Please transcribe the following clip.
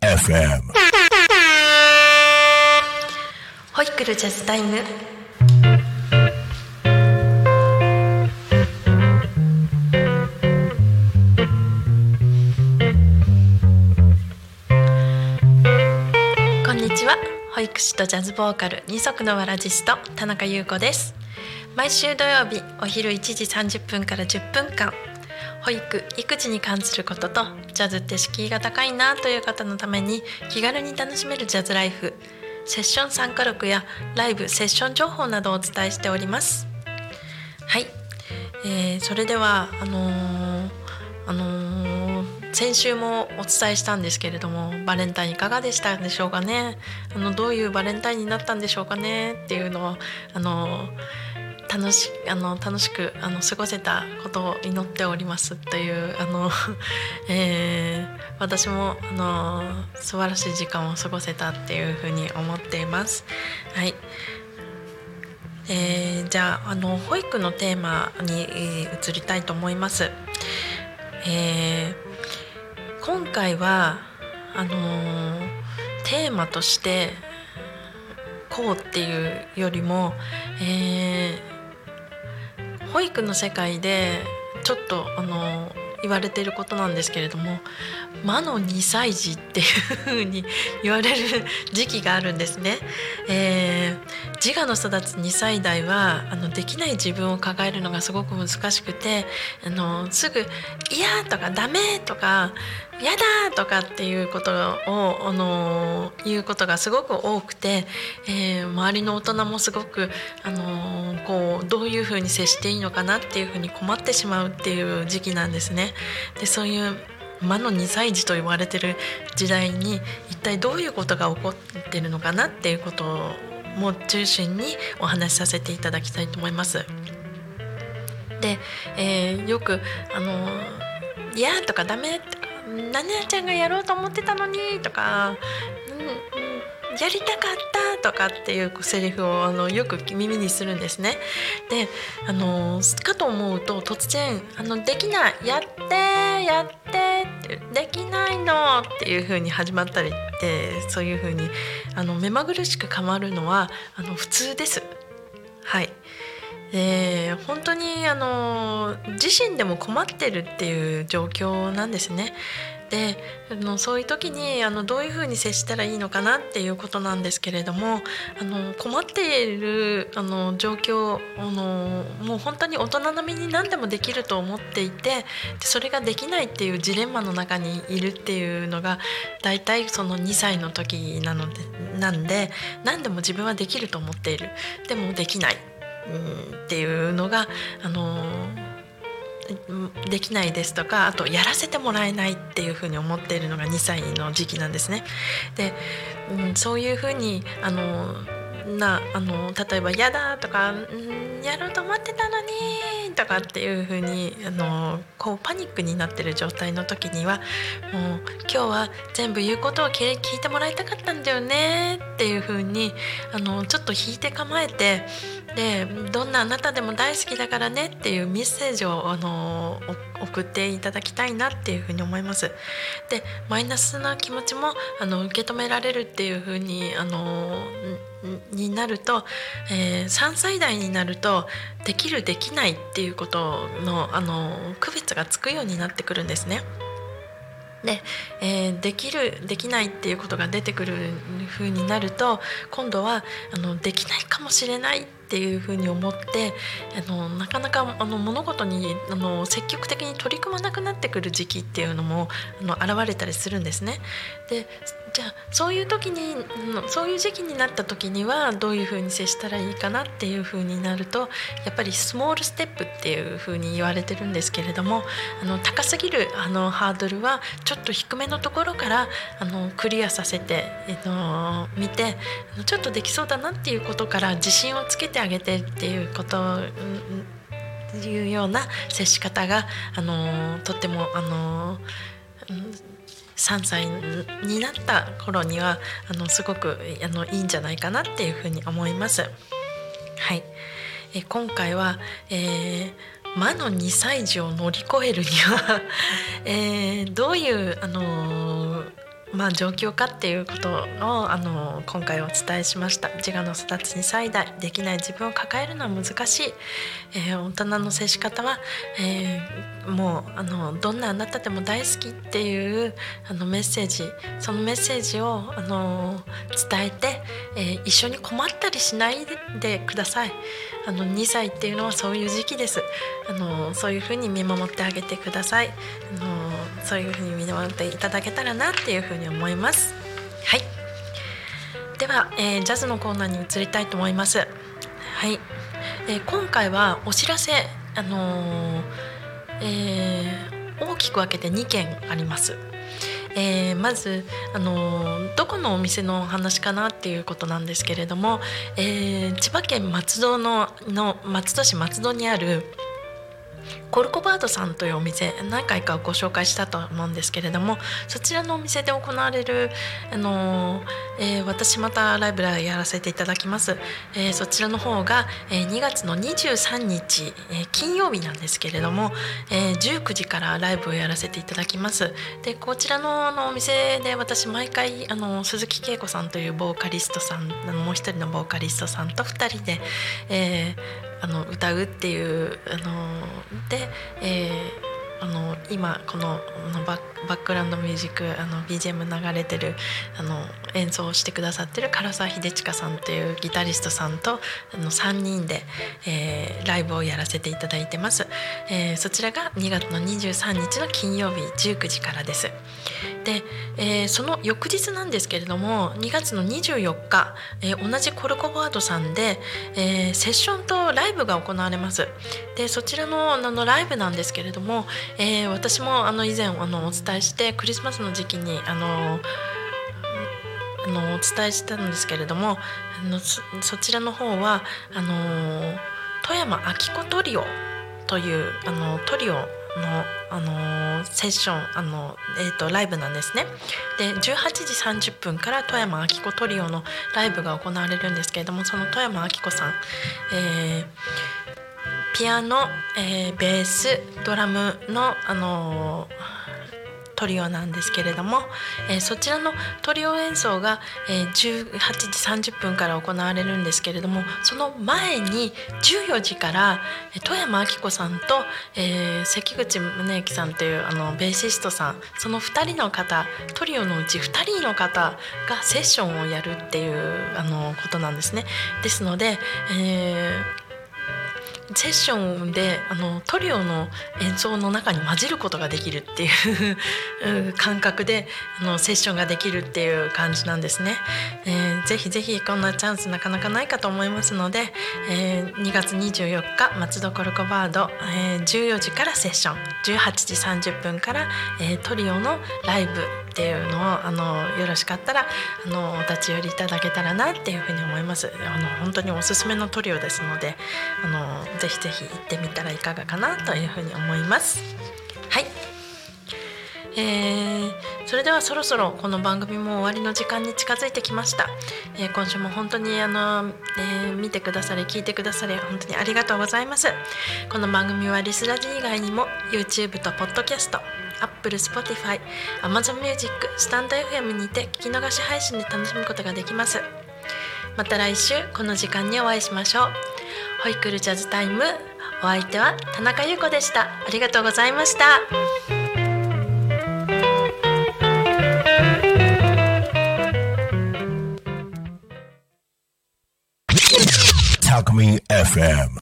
FM. ホイクルジャズタイムこんにちは保育士とジャズボーカル二足のわらじスト田中優子です毎週土曜日お昼1時30分から10分間保育育児に関することとジャズって敷居が高いなという方のために気軽に楽しめるジャズライフセッション参加録やライブセッション情報などをお伝えしております。はい、えーそれではあのーあのー先週もお伝えしたんですけれどもバレンタインいかがでしたでしょうかね？あのどういうバレンタインになったんでしょうかね？っていうのをあのー楽しあの楽しくあの過ごせたことを祈っておりますというあの、えー私もあの素晴らしい時間を過ごせたっていうふうに思っています。はいえーじゃああの保育のテーマに、えー移りたいと思います。えー今回はあのーテーマとしてこうっていうよりも、えー保育の世界でちょっとあの言われていることなんですけれども魔の2歳児っていう風に 言われる時期があるんですね。えー自我の育つ2歳代はあのできない自分を抱えるのがすごく難しくてあのすぐ「嫌」とか「ダメ」とか「嫌だ」とかっていうことをあの言うことがすごく多くて、えー周りの大人もすごくあのこうどういうふうに接していいのかなっていうふうに困ってしまうっていう時期なんですね。でそういう魔の2歳児と言われてる時代に一体どういうことが起こってるのかなっていうことをも中心にお話しさせていただきたいと思います。で、えーよくあの「いや」とか「ダメ」とか「何々ちゃんがやろうと思ってたのに」とか「やりたかった」とかっていうセリフをあのよく耳にするんですね。であのかと思うと突然「あのできないやってやって」って「できないの」っていう風に始まったりってそういう風にあの目まぐるしく変わるのはあの普通です。はいで本当にあの自身でも困ってるっていう状況なんですね。であのそういう時にあのどういうふうに接したらいいのかなっていうことなんですけれどもあの困っているあの状況あのもう本当に大人並みに何でもできると思っていてでそれができないっていうジレンマの中にいるっていうのが大体その2歳の時なのでなんで何でも自分はできると思っているでもできないっていうのがあのできないですとかあとやらせてもらえないっていうふうに思っているのが2歳の時期なんですね。で、うん、そういうふうにあのなあの例えば「やだ」とか「やろうと思ってたのに」とかっていうふうにあのこうパニックになってる状態の時にはもう今日は全部言うことを聞い聞いてもらいたかったんだよねっていうふうにあのちょっと引いて構えてでどんなあなたでも大好きだからねっていうメッセージをあの送っていただきたいなっていうふうに思います。でマイナスな気持ちもあの受け止められるっていうふうにあのになると、えー3歳代になるとできるできないっていうことのあの区別がつくようになってくるんですね。で、えーできるできないっていうことが出てくる風になると今度はあのできないかもしれないってていうふうに思ってあのなかなかあの物事にあの積極的に取り組まなくなってくる時期っていうのもあの現れたりするんですね。でじゃあそういう時にそういう時期になった時にはどういうふうに接したらいいかなっていうふうになるとやっぱりスモールステップっていうふうに言われてるんですけれどもあの高すぎるあのハードルはちょっと低めのところからあのクリアさせて、えっと、見てあのちょっとできそうだなっていうことから自信をつけてあげてっていうことうんいうような接し方があのとってもあのうん3歳になった頃にはあのすごくあのいいんじゃないかなっていうふうに思います。はいえ今回は、えー魔の2歳児を乗り越えるには、えーどういう、あのーまあ、状況かっていうことを、あの今回お伝えしました。自我の育つ2歳代できない自分を抱えるのは難しい、えー大人の接し方は、えーもうあのどんなあなたでも大好きっていうあのメッセージ。そのメッセージをあの伝えて、えー一緒に困ったりしないでください。あの2歳っていうのはそういう時期です。あのそういうふうに見守ってあげてください。あのそういうふうに見守っていただけたらなっていうふうに思います。はい。では、えージャズのコーナーに移りたいと思います。はい、えー今回はお知らせあのーえー大きく分けて2件あります。えーまず、あのーどこのお店のお話かなっていうことなんですけれども、えー千葉県松戸のの松戸市松戸にあるコルコバードさんというお店何回かご紹介したと思うんですけれどもそちらのお店で行われる、あのえー私またライブラやらせていただきます、えーそちらの方が、えー2月の23日、えー金曜日なんですけれども、えー19時からライブをやらせていただきます。でこちらのあのお店で私毎回あの鈴木恵子さんというボーカリストさんもう一人のボーカリストさんと2人で、えーあの歌うっていうあので、えーあの今このあのバッバックグラウンドミュージックあの BGM 流れてるあの演奏をしてくださってる唐沢秀親さんというギタリストさんとあの3人で、えーライブをやらせていただいてます、えーそちらが2月の23日の金曜日19時からです。で、えーその翌日なんですけれども2月の24日、えー同じコルコバードさんで、えーセッションとライブが行われます。でそちらのあのライブなんですけれども、えー私もあの以前あのお伝えしてクリスマスの時期にあのあのお伝えしたんですけれどもあのそちらの方はあの富山明子トリオというあのトリオのあのセッションあの、えー、とライブなんですね。で18時30分から富山明子トリオのライブが行われるんですけれどもその富山明子さん、えーピアノ、えーベースドラムの、あのートリオなんですけれども、えーそちらのトリオ演奏が、えー18時30分から行われるんですけれどもその前に14時からえー富山明子さんと、えー関口宗之さんというあのベーシストさんその2人の方トリオのうち2人の方がセッションをやるっていうあのことなんですね。ですので、えーセッションであのトリオの演奏の中に混じることができるっていう感覚であのセッションができるっていう感じなんですね。えーぜひぜひこんなチャンスなかなかないかと思いますので、えー2月24日松戸コルコバード、えー14時からセッション18時30分から、えートリオのライブっていうのをあのよろしかったらあのお立ち寄りいただけたらなっていうふうに思います。あの本当におすすめのトリオですのであのぜひぜひ行ってみたらいかがかなというふうに思います。はいえーそれではそろそろこの番組も終わりの時間に近づいてきました、えー今週も本当にあの、えー見てくださり聞いてくださり本当にありがとうございますこの番組はリスラジ以外にも YouTube と Podcast Apple、Spotify、Amazon Music、スタンド FM にて聞き逃し配信で楽しむことができます。また来週この時間にお会いしましょう。ホイクルジャズタイムお相手は田中優子でした。ありがとうございました。Talk Me FM.